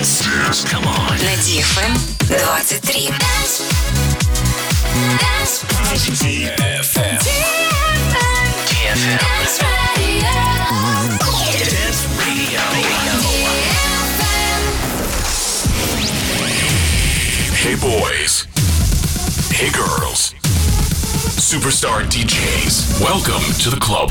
Dance. Come on. На DFM 23. DFM. DFM. Dance Radio. Hey boys. Hey girls. Superstar DJs. Welcome to the club.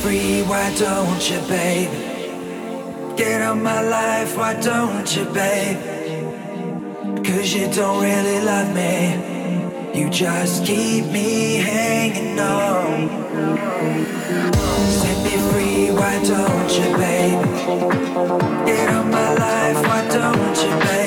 free, why don't you, babe? Get out my life, why don't you, babe? Cause you don't really love me. You just keep me hanging on. Set me free, why don't you, babe? Get out my life, why don't you, babe?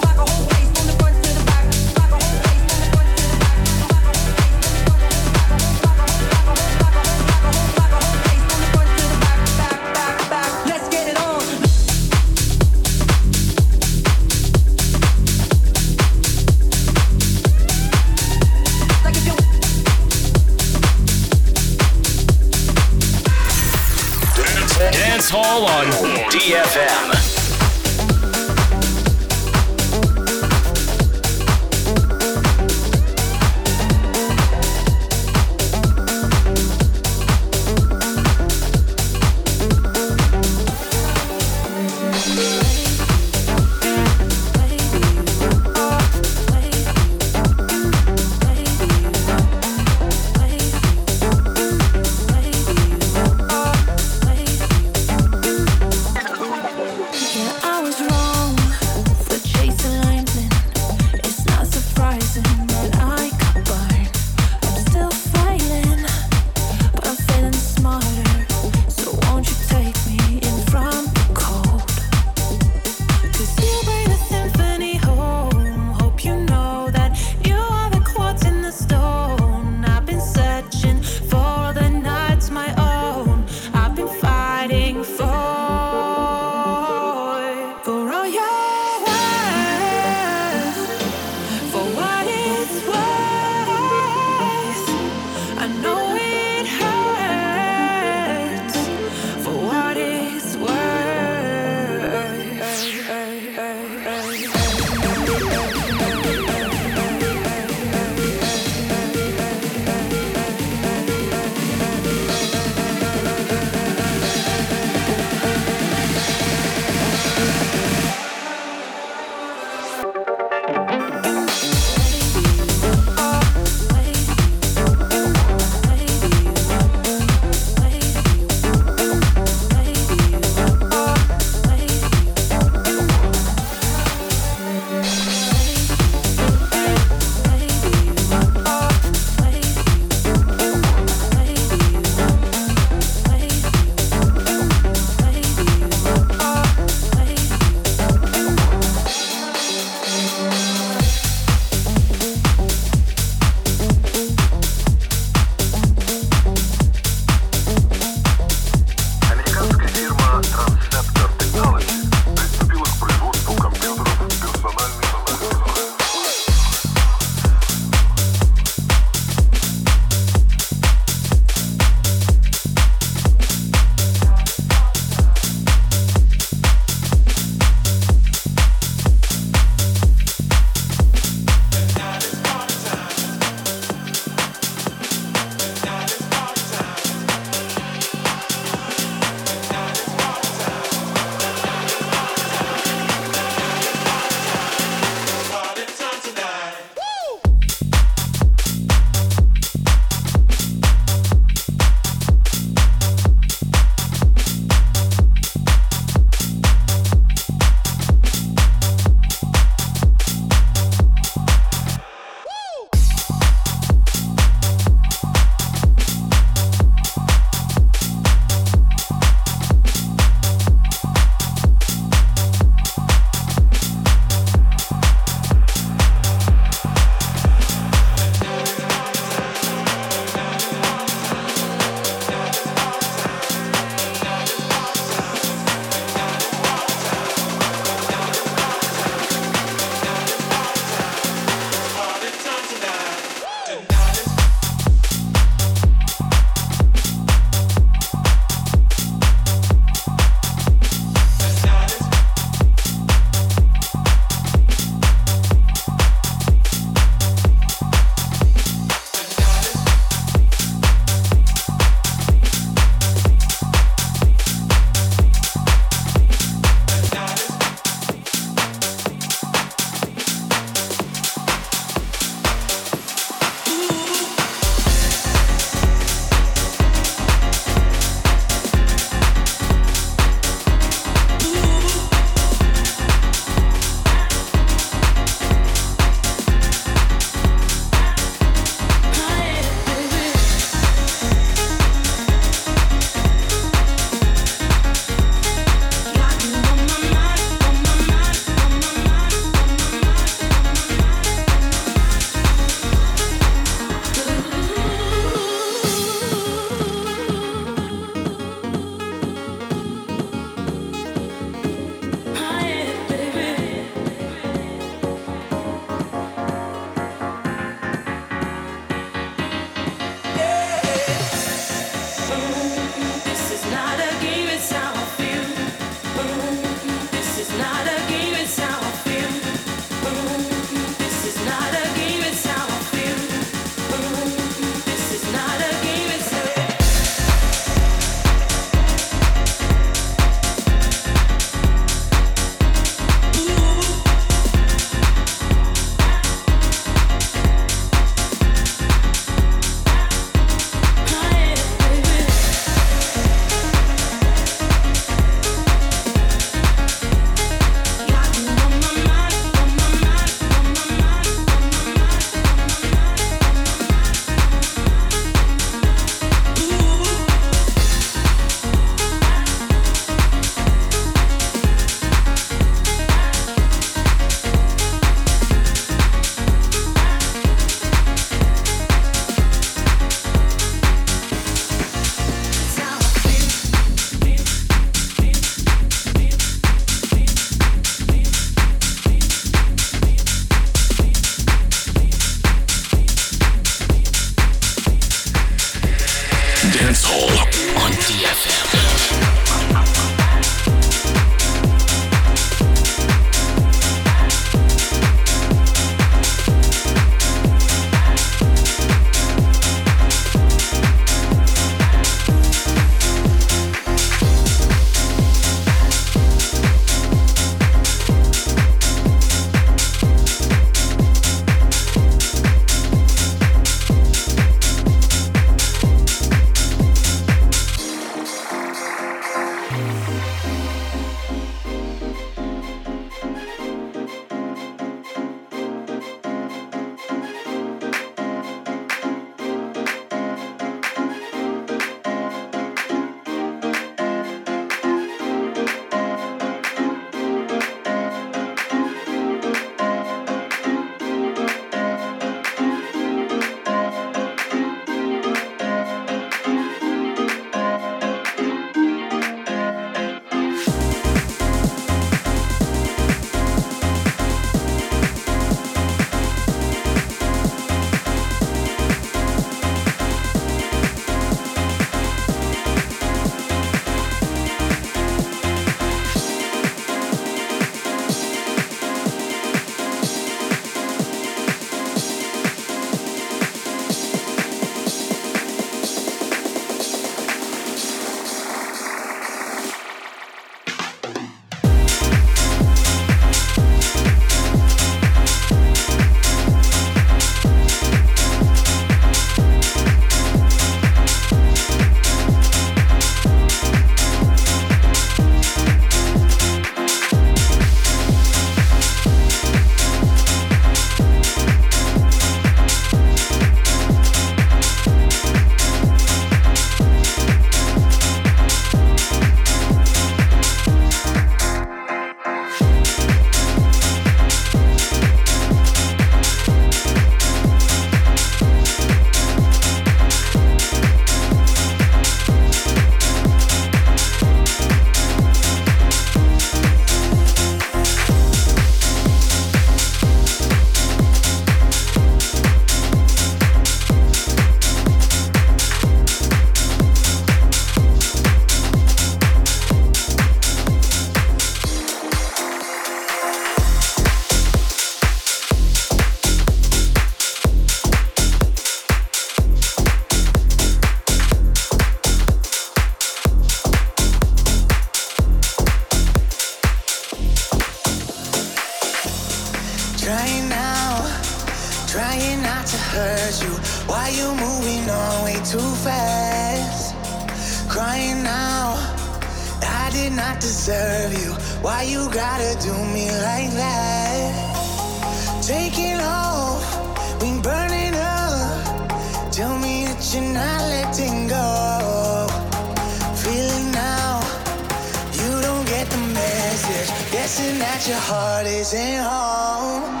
thinking that your heart isn't home.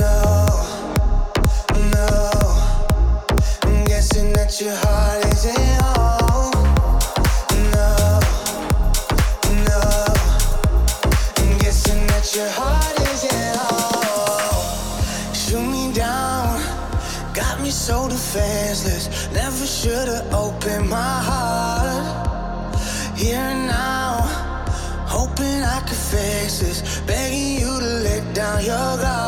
No, no, I'm guessing that your heart. faces, begging you to let down your guard.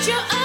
Feeling